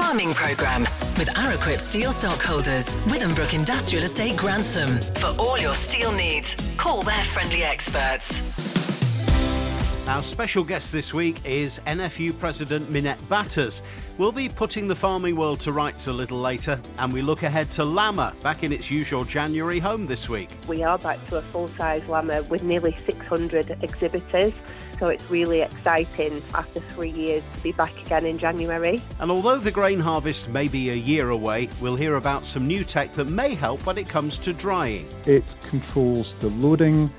Farming Programme with Araquip Steel Stockholders, Withambrook Industrial Estate Grantham. For all your steel needs, call their friendly experts. Our special guest this week is NFU President Minette Batters. We'll be putting the farming world to rights a little later, and we look ahead to LAMMA back in its usual January home this week. We are back to a full size LAMMA with nearly 600 exhibitors. So it's really exciting after three years to be back again in January. And although the grain harvest may be a year away, we'll hear about some new tech that may help when it comes to drying. It controls the loading,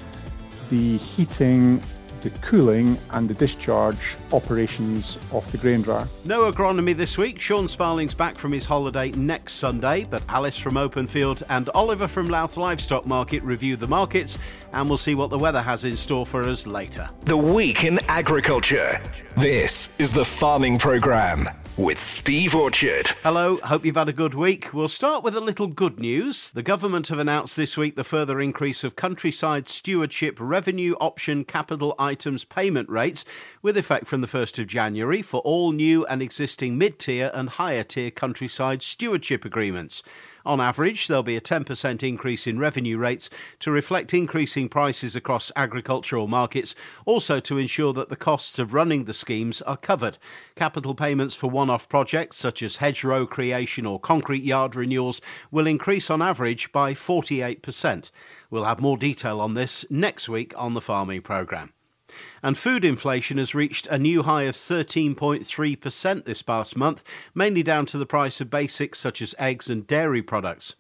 the heating, the cooling and the discharge operations of the grain dryer. No agronomy this week. Sean Sparling's back from his holiday next Sunday, but Alice from Openfield and Oliver from Louth Livestock Market review the markets, and we'll see what the weather has in store for us later. The Week in Agriculture. This is the Farming Programme with Steve Orchard. Hello, hope you've had a good week. We'll start with a little good news. The government have announced this week the further increase of countryside stewardship revenue option capital items payment rates with effect from the 1st of January for all new and existing mid tier and higher tier countryside stewardship agreements. On average, there'll be a 10% increase in revenue rates to reflect increasing prices across agricultural markets, also to ensure that the costs of running the schemes are covered. Capital payments for one off projects such as hedgerow creation or concrete yard renewals will increase on average by 48%. We'll have more detail on this next week on the Farming Programme. And food inflation has reached a new high of 13.3% this past month, mainly down to the price of basics such as eggs and dairy products.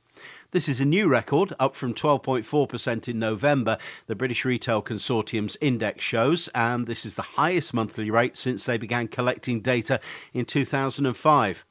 This is a new record, up from 12.4% in November, the British Retail Consortium's index shows, and this is the highest monthly rate since they began collecting data in 2005.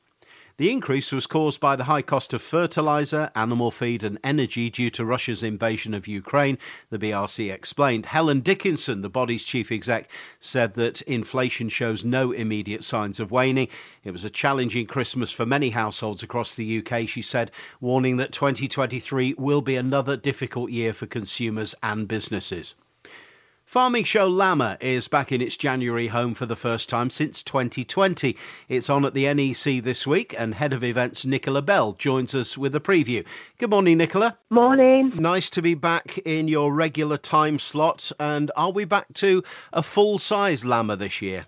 The increase was caused by the high cost of fertiliser, animal feed, and energy due to Russia's invasion of Ukraine, the BRC explained. Helen Dickinson, the body's chief exec, said that inflation shows no immediate signs of waning. It was a challenging Christmas for many households across the UK, she said, warning that 2023 will be another difficult year for consumers and businesses. Farming show LAMMA is back in its January home for the first time since 2020. It's on at the NEC this week, and head of events Nicola Bell joins us with a preview. Good morning, Nicola. Morning. Nice to be back in your regular time slot. And are we back to a full size LAMMA this year?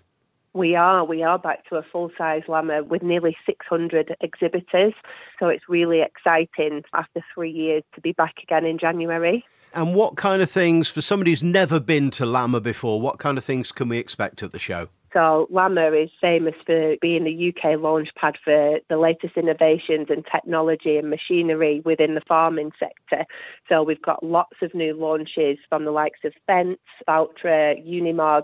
We are. We are back to a full size LAMMA with nearly 600 exhibitors. So it's really exciting after three years to be back again in January. And what kind of things, for somebody who's never been to LAMMA before, what kind of things can we expect at the show? So LAMMA is famous for being the UK launchpad for the latest innovations and technology and machinery within the farming sector. So we've got lots of new launches from the likes of Fendt, Valtra, Unimog,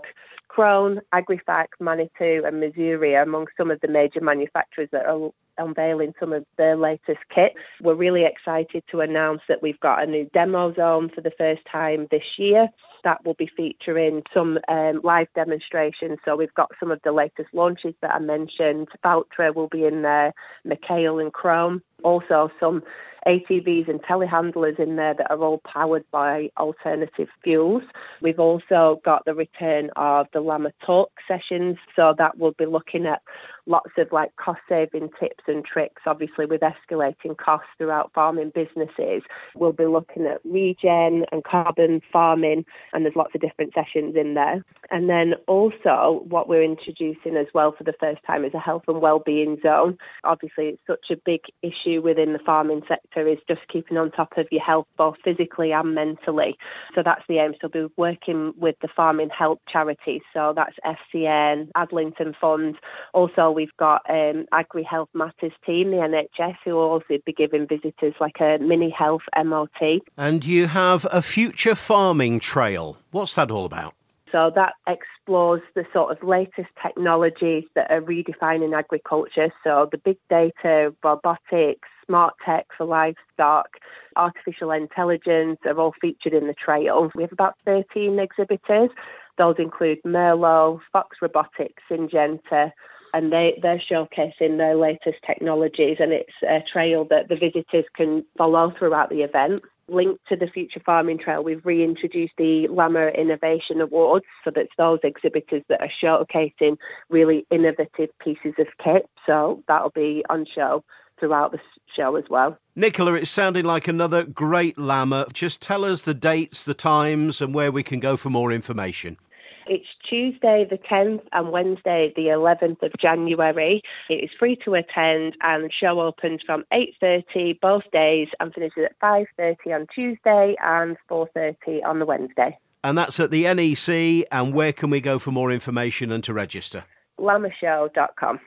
Krone, Agrifac, Manitou, and Missouri among some of the major manufacturers that are unveiling some of their latest kits. We're really excited to announce that we've got a new demo zone for the first time this year. That will be featuring some um, live demonstrations. So we've got some of the latest launches that I mentioned. Valtra will be in there, McHale and Krone. Also some ATVs and telehandlers in there that are all powered by alternative fuels. We've also got the return of the LAMMA Talk sessions, so that will be looking at lots of like cost saving tips and tricks. Obviously, with escalating costs throughout farming businesses, we'll be looking at regen and carbon farming, and there's lots of different sessions in there. And then also, what we're introducing as well for the first time is a health and well-being zone. Obviously, it's such a big issue within the farming sector is just keeping on top of your health, both physically and mentally. So that's the aim. So we'll be working with the farming help charities. So that's FCN, Addington Fund. Also, we've got um, Agri Health Matters team, the NHS, who will also be giving visitors like a mini health MOT. And you have a future farming trail. What's that all about? So that explores the sort of latest technologies that are redefining agriculture. So the big data, robotics, smart tech for livestock, artificial intelligence are all featured in the trail. We have about 13 exhibitors. Those include Merlo, Fox Robotics, Syngenta, and they, they're showcasing their latest technologies and it's a trail that the visitors can follow throughout the event. Linked to the Future Farming Trail, we've reintroduced the LAMMA Innovation Awards. So that's those exhibitors that are showcasing really innovative pieces of kit. So that'll be on show throughout the show as well. Nicola, it's sounding like another great LAMMA. Just tell us the dates, the times, and where we can go for more information. It's Tuesday the 10th and Wednesday the 11th of January. It is free to attend and the show opens from 8.30 both days and finishes at 5.30 on Tuesday and 4.30 on the Wednesday. And that's at the NEC. And where can we go for more information and to register? lammashow.com.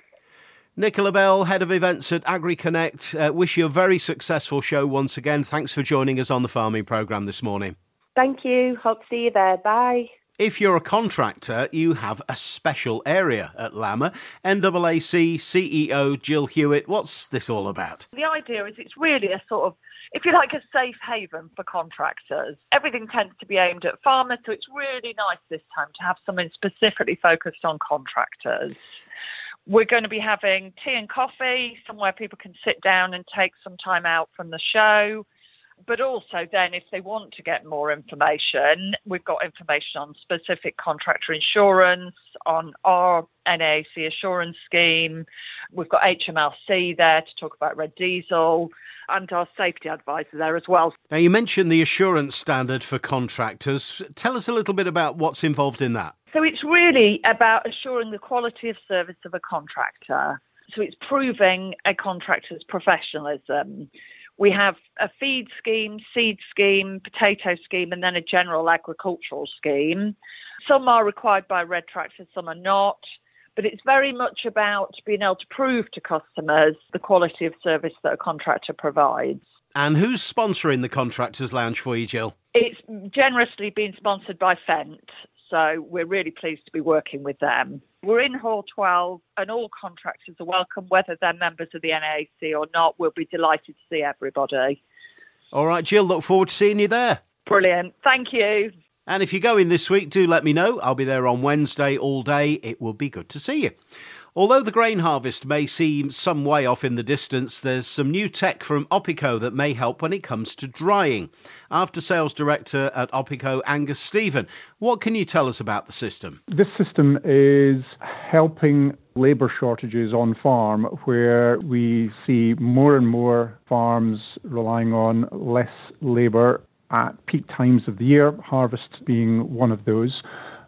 Nicola Bell, Head of Events at AgriConnect. Uh, wish you a very successful show once again. Thanks for joining us on the farming programme this morning. Thank you. Hope to see you there. Bye. If you're a contractor, you have a special area at LAMMA. NAAC CEO Jill Hewitt, what's this all about? The idea is it's really a sort of if you like, a safe haven for contractors. Everything tends to be aimed at farmers, so it's really nice this time to have something specifically focused on contractors. We're going to be having tea and coffee, somewhere people can sit down and take some time out from the show but also then if they want to get more information, we've got information on specific contractor insurance, on our NAAC assurance scheme. We've got HMRC there to talk about red diesel and our safety advisor there as well. Now, you mentioned the assurance standard for contractors. Tell us a little bit about what's involved in that. So, it's really about assuring the quality of service of a contractor. So, it's proving a contractor's professionalism. We have a feed scheme, seed scheme, potato scheme, and then a general agricultural scheme. Some are required by red tractors, some are not. But it's very much about being able to prove to customers the quality of service that a contractor provides. And who's sponsoring the Contractors Lounge for you, Jill? It's generously been sponsored by Fendt, so we're really pleased to be working with them. We're in Hall 12, and all contractors are welcome, whether they're members of the NAAC or not. We'll be delighted to see everybody. All right, Jill, look forward to seeing you there. Brilliant. Thank you. And if you're going this week, do let me know. I'll be there on Wednesday all day. It will be good to see you. Although the grain harvest may seem some way off in the distance, there's some new tech from Opico that may help when it comes to drying. After Sales Director at Opico, Angus Stephen, what can you tell us about the system? This system is helping labour shortages on farm where we see more and more farms relying on less labour at peak times of the year, harvest being one of those.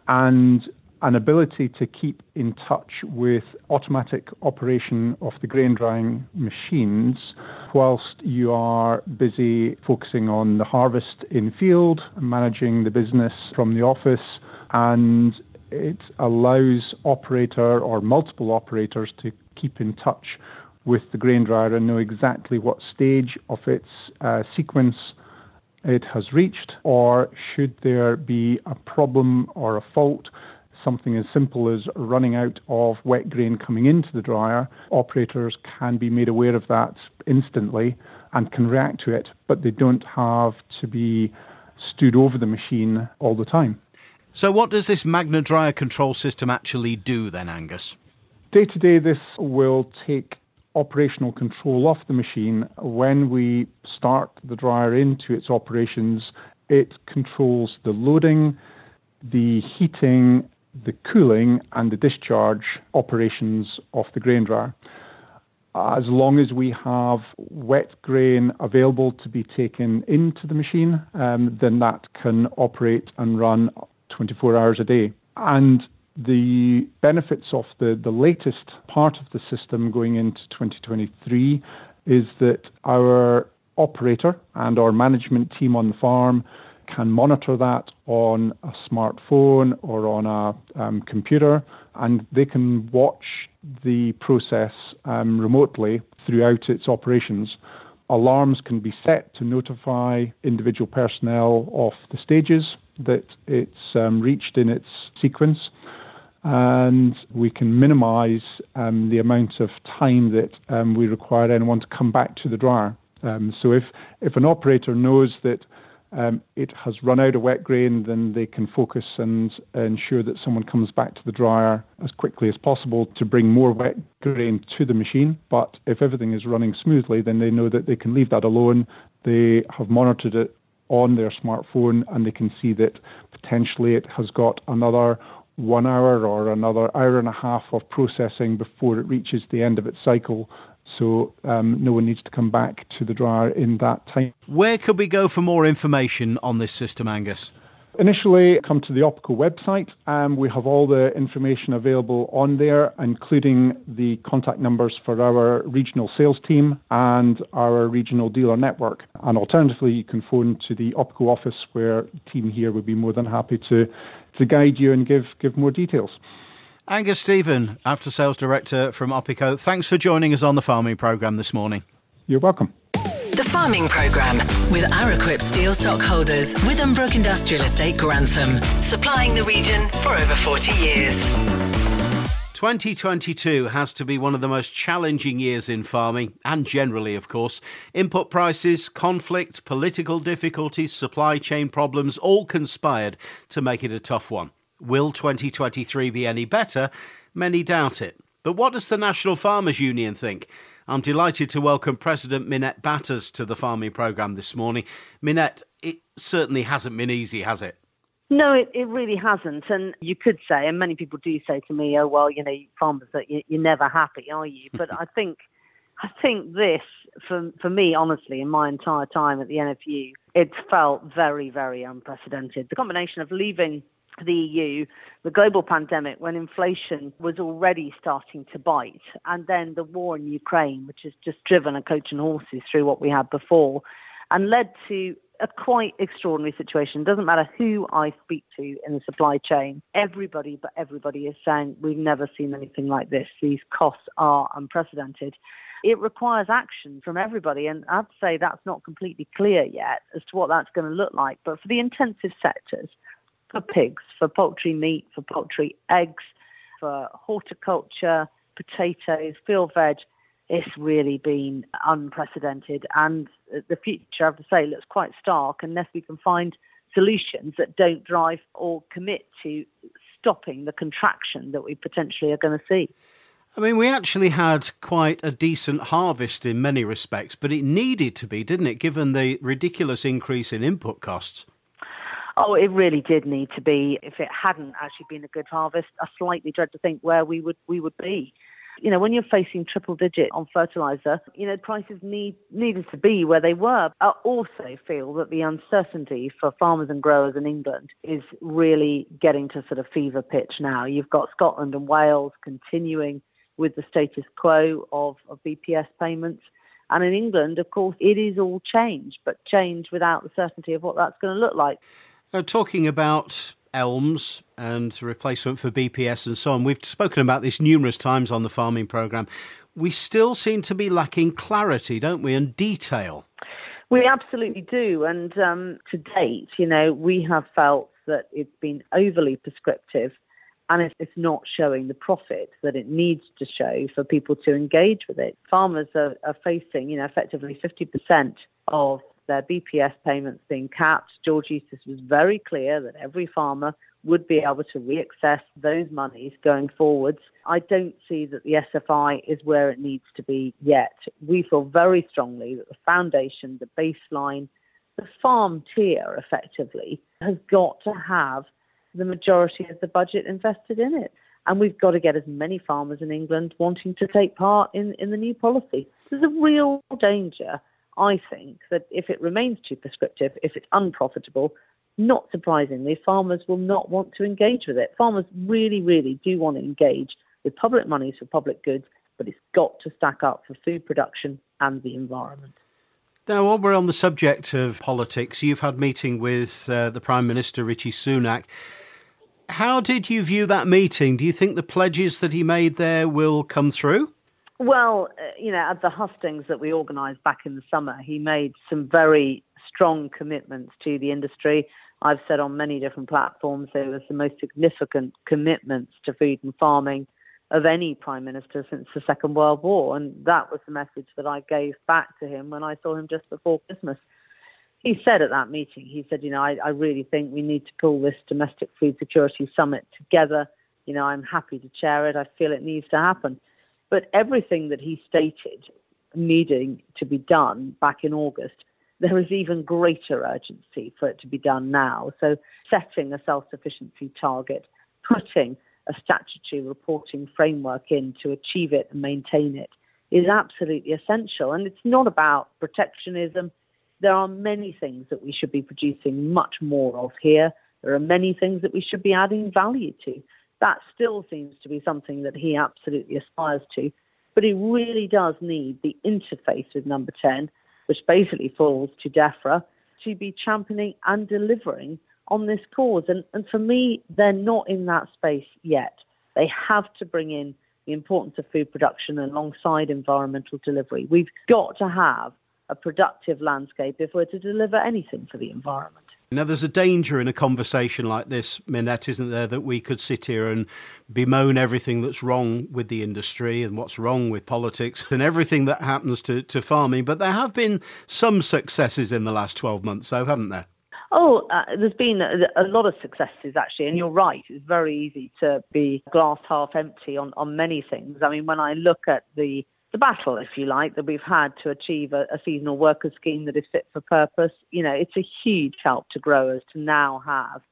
And an ability to keep in touch with automatic operation of the grain drying machines whilst you are busy focusing on the harvest in field, managing the business from the office, and it allows operator or multiple operators to keep in touch with the grain dryer and know exactly what stage of its uh, sequence it has reached, or should there be a problem or a fault something as simple as running out of wet grain coming into the dryer, operators can be made aware of that instantly and can react to it, but they don't have to be stood over the machine all the time. So, what does this Magna dryer control system actually do then, Angus? Day to day, this will take operational control off the machine. When we start the dryer into its operations, it controls the loading, the heating, the cooling and the discharge operations of the grain dryer. As long as we have wet grain available to be taken into the machine, um, then that can operate and run 24 hours a day. And the benefits of the, the latest part of the system going into 2023 is that our operator and our management team on the farm can monitor that on a smartphone or on a um, computer, and they can watch the process um, remotely throughout its operations. Alarms can be set to notify individual personnel of the stages that it's um, reached in its sequence, and we can minimize um, the amount of time that um, we require anyone to come back to the dryer. Um, so if, if an operator knows that um, it has run out of wet grain, then they can focus and ensure that someone comes back to the dryer as quickly as possible to bring more wet grain to the machine. But if everything is running smoothly, then they know that they can leave that alone. They have monitored it on their smartphone and they can see that potentially it has got another one hour or another hour and a half of processing before it reaches the end of its cycle. So um, no one needs to come back to the dryer in that time. Where could we go for more information on this system, Angus? Initially, come to the Opico website. and we have all the information available on there, including the contact numbers for our regional sales team and our regional dealer network. And alternatively, you can phone to the Opico office, where the team here would be more than happy to, to guide you and give, give more details. Angus Stephen, After Sales Director from Opico, thanks for joining us on the farming programme this morning. You're welcome. The Farming Programme with Araquip Steel Stockholders, with Withambrook Industrial Estate Grantham, supplying the region for over 40 years. 2022 has to be one of the most challenging years in farming, and generally, of course. Input prices, conflict, political difficulties, supply chain problems all conspired to make it a tough one. Will 2023 be any better? Many doubt it. But what does the National Farmers Union think? I'm delighted to welcome President Minette Batters to the farming programme this morning. Minette, it certainly hasn't been easy, has it? No, it, it really hasn't. And you could say, and many people do say to me, oh, well, you know, farmers, that you, you're never happy, are you? But I think, I think this, for, for me, honestly, in my entire time at the NFU, it's felt very, very unprecedented. The combination of leaving the EU, the global pandemic, when inflation was already starting to bite, and then the war in Ukraine, which has just driven a coach and horses through what we had before, and led to a quite extraordinary situation. It doesn't matter who I speak to in the supply chain, everybody but everybody is saying we've never seen anything like this. These costs are unprecedented. It requires action from everybody, and I'd say that's not completely clear yet as to what that's going to look like. But for the intensive sectors, for pigs, for poultry meat, for poultry eggs, for horticulture, potatoes, field veg. It's really been unprecedented, and the future, I have to say, looks quite stark unless we can find solutions that don't drive or commit to stopping the contraction that we potentially are going to see. I mean, we actually had quite a decent harvest in many respects, but it needed to be, didn't it, given the ridiculous increase in input costs? Oh, it really did need to be. If it hadn't actually been a good harvest, I slightly dread to think where we would we would be. You know, when you're facing triple digit on fertilizer, you know, prices need needed to be where they were. I also feel that the uncertainty for farmers and growers in England is really getting to sort of fever pitch now. You've got Scotland and Wales continuing with the status quo of, of BPS payments. And in England, of course, it is all change, but change without the certainty of what that's going to look like. Now, talking about ELMS and replacement for BPS and so on, we've spoken about this numerous times on the farming programme. We still seem to be lacking clarity, don't we, and detail. We absolutely do. And um, to date, you know, we have felt that it's been overly prescriptive and it's, it's not showing the profit that it needs to show for people to engage with it. Farmers are, are facing, you know, effectively 50% of their BPS payments being capped. George Eustice was very clear that every farmer would be able to reaccess those monies going forwards. I don't see that the SFI is where it needs to be yet. We feel very strongly that the foundation, the baseline, the farm tier effectively has got to have the majority of the budget invested in it. And we've got to get as many farmers in England wanting to take part in, in the new policy. There's a real danger I think that if it remains too prescriptive, if it's unprofitable, not surprisingly, farmers will not want to engage with it. Farmers really, really do want to engage with public monies for public goods, but it's got to stack up for food production and the environment. Now, while we're on the subject of politics, you've had meeting with uh, the Prime Minister Rishi Sunak. How did you view that meeting? Do you think the pledges that he made there will come through? Well, uh, you know, at the hustings that we organised back in the summer, he made some very strong commitments to the industry. I've said on many different platforms they were the most significant commitments to food and farming of any prime minister since the Second World War, and that was the message that I gave back to him when I saw him just before Christmas. He said at that meeting, he said, you know, I, I really think we need to pull this domestic food security summit together. You know, I'm happy to chair it. I feel it needs to happen. But everything that he stated needing to be done back in August there is even greater urgency for it to be done now. So, setting a self sufficiency target, putting a statutory reporting framework in to achieve it and maintain it is absolutely essential. And it's not about protectionism. There are many things that we should be producing much more of here. There are many things that we should be adding value to. That still seems to be something that he absolutely aspires to. But he really does need the interface with number 10, which basically falls to DEFRA, to be championing and delivering on this cause. And, and for me, they're not in that space yet. They have to bring in the importance of food production alongside environmental delivery. We've got to have a productive landscape if we're to deliver anything for the environment. Now, there's a danger in a conversation like this, Minette, isn't there, that we could sit here and bemoan everything that's wrong with the industry and what's wrong with politics and everything that happens to, to farming. But there have been some successes in the last 12 months, though, haven't there? Oh, uh, there's been a, a, lot of successes actually, and you're right. It's very easy to be glass half empty on, on many things. I mean, when I look at the the battle, if you like, that we've had to achieve a, a seasonal worker scheme that is fit for purpose, you know, it's a huge help to growers to now have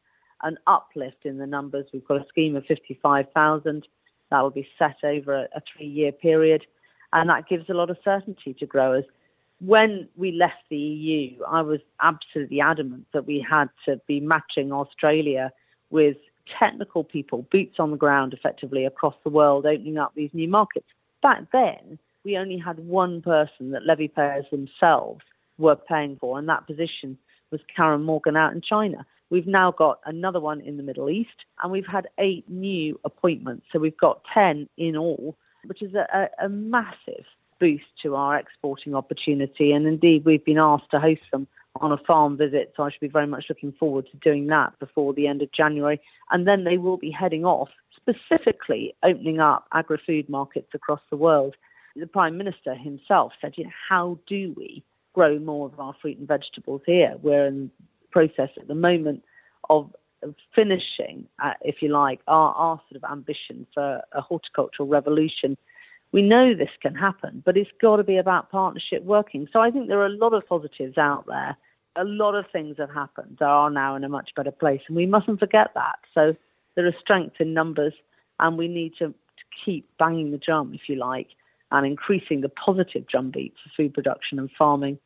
an uplift in the numbers. We've got a scheme of 55,000 that will be set over a, a three year period, and that gives a lot of certainty to growers when we left the EU, I was absolutely adamant that we had to be matching Australia with technical people, boots on the ground effectively across the world, opening up these new markets. Back then, we only had one person that levy payers themselves were paying for, and that position was Karen Morgan out in China. We've now got another one in the Middle East, and we've had eight new appointments. So we've got 10 in all, which is a, a, massive boost to our exporting opportunity. And indeed, we've been asked to host them on a farm visit, so I should be very much looking forward to doing that before the end of January. And then they will be heading off, specifically opening up agri food markets across the world. The Prime Minister himself said, you know, how do we grow more of our fruit and vegetables here? We're in the process at the moment of finishing, uh, if you like, our, our sort of ambition for a horticultural revolution we know this can happen, but it's got to be about partnership working. So I think there are a lot of positives out there. A lot of things have happened that are now in a much better place, and we mustn't forget that. So there is strength in numbers, and we need to, to keep banging the drum, if you like, and increasing the positive drumbeat for food production and farming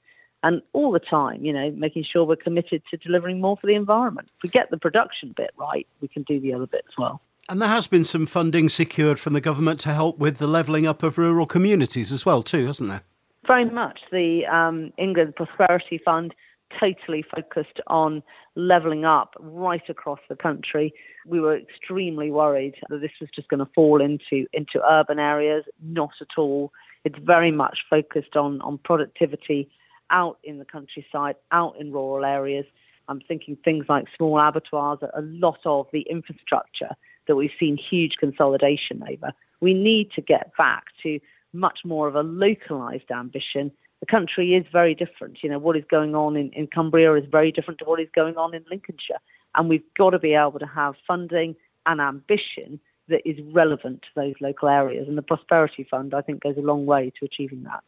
and all the time, you know, making sure we're committed to delivering more for the environment. If we get the production bit right, we can do the other bit as well. And there has been some funding secured from the government to help with the levelling up of rural communities as well, too, hasn't there? Very much. The um, England Prosperity Fund totally focused on levelling up right across the country. We were extremely worried that this was just going to fall into into urban areas. Not at all. It's very much focused on on productivity out in the countryside, out in rural areas. I'm thinking things like small abattoirs, a lot of the infrastructure that we've seen huge consolidation over. We need to get back to much more of a localized ambition. The country is very different. You know, what is going on in, in Cumbria is very different to what is going on in Lincolnshire. And we've got to be able to have funding and ambition that is relevant to those local areas. And the Prosperity Fund, I think, goes a long way to achieving that.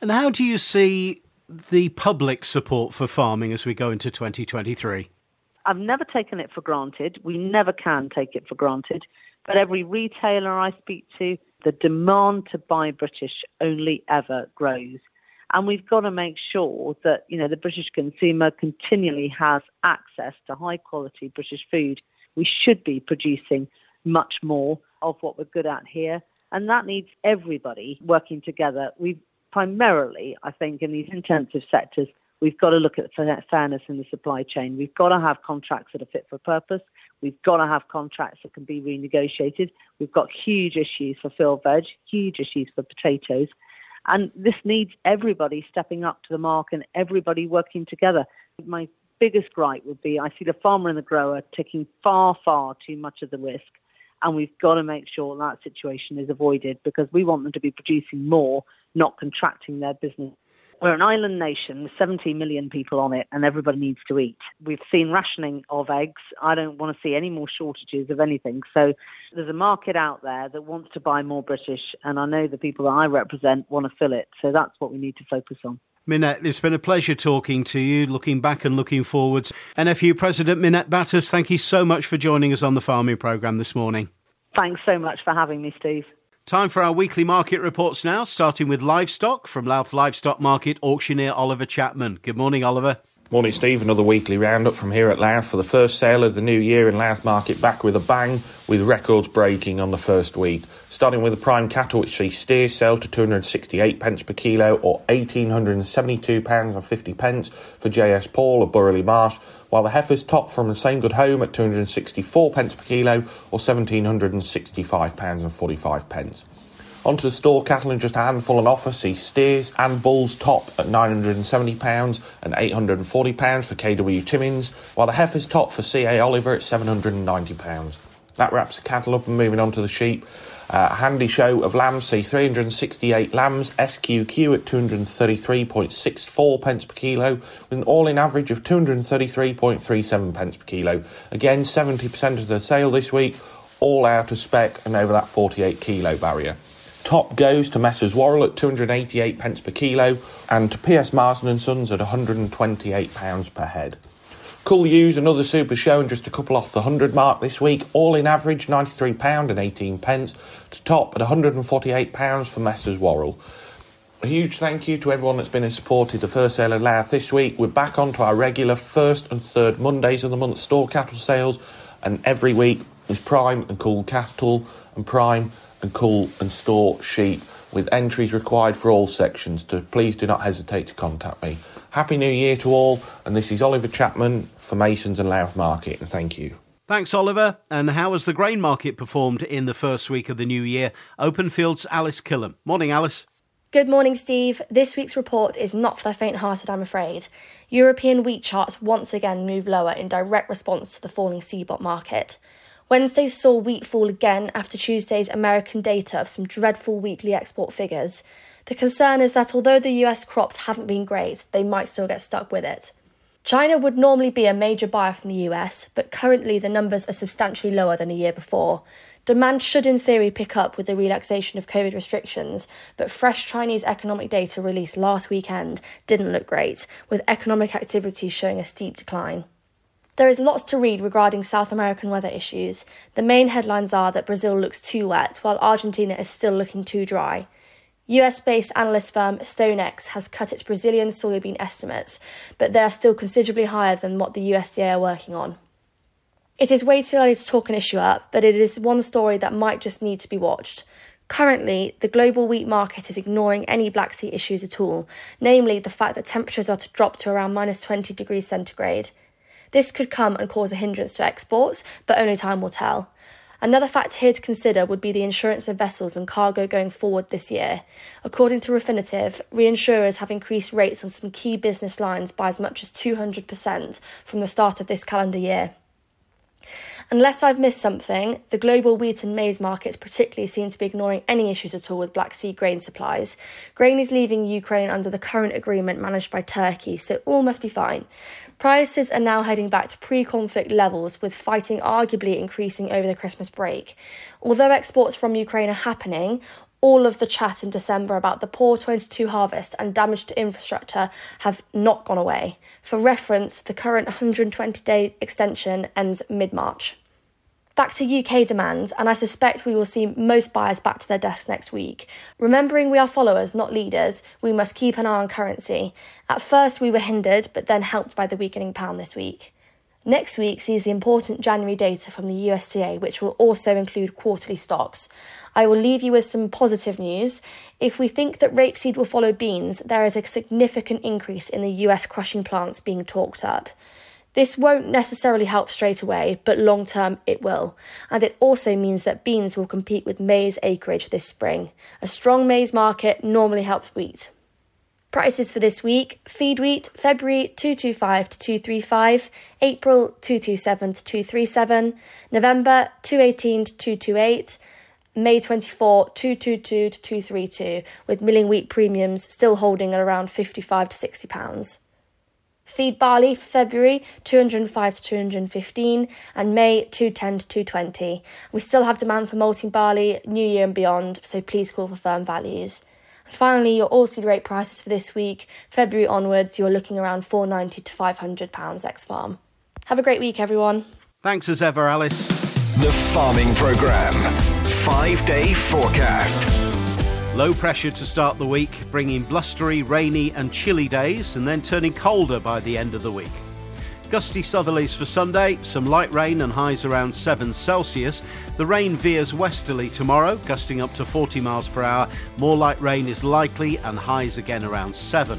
And how do you see the public support for farming as we go into 2023? I've never taken it for granted. We never can take it for granted. But every retailer I speak to, the demand to buy British only ever grows. And we've got to make sure that, you know, the British consumer continually has access to high quality British food. We should be producing much more of what we're good at here. And that needs everybody working together. We've primarily, I think, in these intensive sectors, We've got to look at fairness in the supply chain. We've got to have contracts that are fit for purpose. We've got to have contracts that can be renegotiated. We've got huge issues for field veg, huge issues for potatoes. And this needs everybody stepping up to the mark and everybody working together. My biggest gripe would be I see the farmer and the grower taking far, far too much of the risk. And we've got to make sure that situation is avoided because we want them to be producing more, not contracting their business we're an island nation with 17 million people on it, and everybody needs to eat. We've seen rationing of eggs. I don't want to see any more shortages of anything. So there's a market out there that wants to buy more British, and I know the people that I represent want to fill it. So that's what we need to focus on. Minette, it's been a pleasure talking to you, looking back and looking forwards. NFU President Minette Batters, thank you so much for joining us on the farming programme this morning. Thanks so much for having me, Steve. Time for our weekly market reports now, starting with livestock from Louth Livestock Market auctioneer Oliver Chapman. Good morning, Oliver. Morning, Steve. Another weekly roundup from here at Louth for the first sale of the new year in Louth Market back with a bang, with records breaking on the first week. Starting with the prime cattle, which see steers sell to 268 pence per kilo or 1872 pounds and 50 pence for JS Paul of Burgh le Marsh, while the heifers top from the same good home at 264 pence per kilo or 1765 pounds and 45 pence. Onto the store cattle and just a handful on offer. See steers and bulls top at £970 and £840 for KW Timmins, while the heifers top for CA Oliver at £790. That wraps the cattle up and moving on to the sheep. Uh, handy show of lambs, see 368 lambs, SQQ at 233.64 pence per kilo, with an all in average of 233.37 pence per kilo. Again, 70% of the sale this week, all out of spec and over that 48 kilo barrier. Top goes to Messrs Worrell at 288 pence per kilo and to PS Marsden and Sons at 128 pounds per head. Cull Ewes, another super show and just a couple off the 100 mark this week, all in average £93 and 18 pence to top at £148 for Messrs Worrell. A huge thank you to everyone that's been and supported the first sale of Louth this week. We're back onto our regular first and third Mondays of the month store cattle sales, and every week is prime and cull cattle and prime and cull and store sheep with entries required for all sections. To please do not hesitate to contact me. Happy New Year to all, and this is Oliver Chapman for Masons and Louth Market, and thank you. Thanks, Oliver. And how has the grain market performed in the first week of the new year? Openfield's, Alice Killam. Morning, Alice. Good morning, Steve. This week's report is not for the faint hearted, I'm afraid. European wheat charts once again move lower in direct response to the falling CBOT market. Wednesday saw wheat fall again after Tuesday's American data of some dreadful weekly export figures. The concern is that although the US crops haven't been great, they might still get stuck with it. China would normally be a major buyer from the US, but currently the numbers are substantially lower than a year before. Demand should, in theory, pick up with the relaxation of COVID restrictions, but fresh Chinese economic data released last weekend didn't look great, with economic activity showing a steep decline. There is lots to read regarding South American weather issues. The main headlines are that Brazil looks too wet, while Argentina is still looking too dry. US based analyst firm StoneX has cut its Brazilian soybean estimates, but they are still considerably higher than what the USDA are working on. It is way too early to talk an issue up, but it is one story that might just need to be watched. Currently, the global wheat market is ignoring any Black Sea issues at all, namely the fact that temperatures are to drop to around minus 20 degrees centigrade. This could come and cause a hindrance to exports, but only time will tell. Another factor here to consider would be the insurance of vessels and cargo going forward this year. According to Refinitiv, reinsurers have increased rates on some key business lines by as much as 200% from the start of this calendar year. Unless I've missed something, the global wheat and maize markets particularly seem to be ignoring any issues at all with Black Sea grain supplies. Grain is leaving Ukraine under the current agreement managed by Turkey, so all must be fine. Prices are now heading back to pre conflict levels, with fighting arguably increasing over the Christmas break. Although exports from Ukraine are happening, all of the chat in December about the poor 22 harvest and damage to infrastructure have not gone away. For reference, the current 120 day extension ends mid March. Back to UK demand, and I suspect we will see most buyers back to their desks next week. Remembering we are followers, not leaders, we must keep an eye on currency. At first, we were hindered, but then helped by the weakening pound this week. Next week sees the important January data from the USDA, which will also include quarterly stocks. I will leave you with some positive news. If we think that rapeseed will follow beans, there is a significant increase in the US crushing plants being talked up. This won't necessarily help straight away, but long term it will. And it also means that beans will compete with maize acreage this spring. A strong maize market normally helps wheat. Prices for this week feed wheat February 225 to 235, April 227 to 237, November 218 to 228, May 24 222 to 232, with milling wheat premiums still holding at around 55 to 60 pounds. Feed barley for February 205 to 215 and May 210 to 220. We still have demand for malting barley New Year and beyond, so please call for firm values. And finally, your oilseed rape prices for this week, February onwards, you're looking around 490 to 500 pounds ex farm. Have a great week, everyone. Thanks as ever, Alice. The Farming Programme. Five day forecast. Low pressure to start the week, bringing blustery, rainy, and chilly days, and then turning colder by the end of the week. Gusty southerlies for Sunday, some light rain and highs around 7 Celsius. The rain veers westerly tomorrow, gusting up to 40 miles per hour. More light rain is likely and highs again around 7.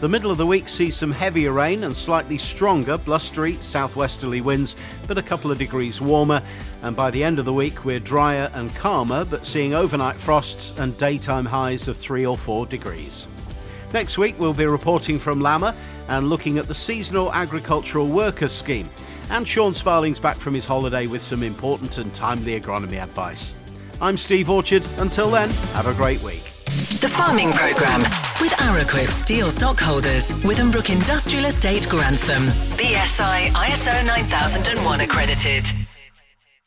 The middle of the week sees some heavier rain and slightly stronger blustery southwesterly winds, but a couple of degrees warmer. And by the end of the week, we're drier and calmer, but seeing overnight frosts and daytime highs of 3 or 4 degrees. Next week, we'll be reporting from LAMMA and looking at the Seasonal Agricultural Workers Scheme. And Sean Sparling's back from his holiday with some important and timely agronomy advice. I'm Steve Orchard. Until then, have a great week. The Farming Programme with Araquip Steel Stockholders, Withambrook Industrial Estate Grantham. BSI ISO 9001 accredited.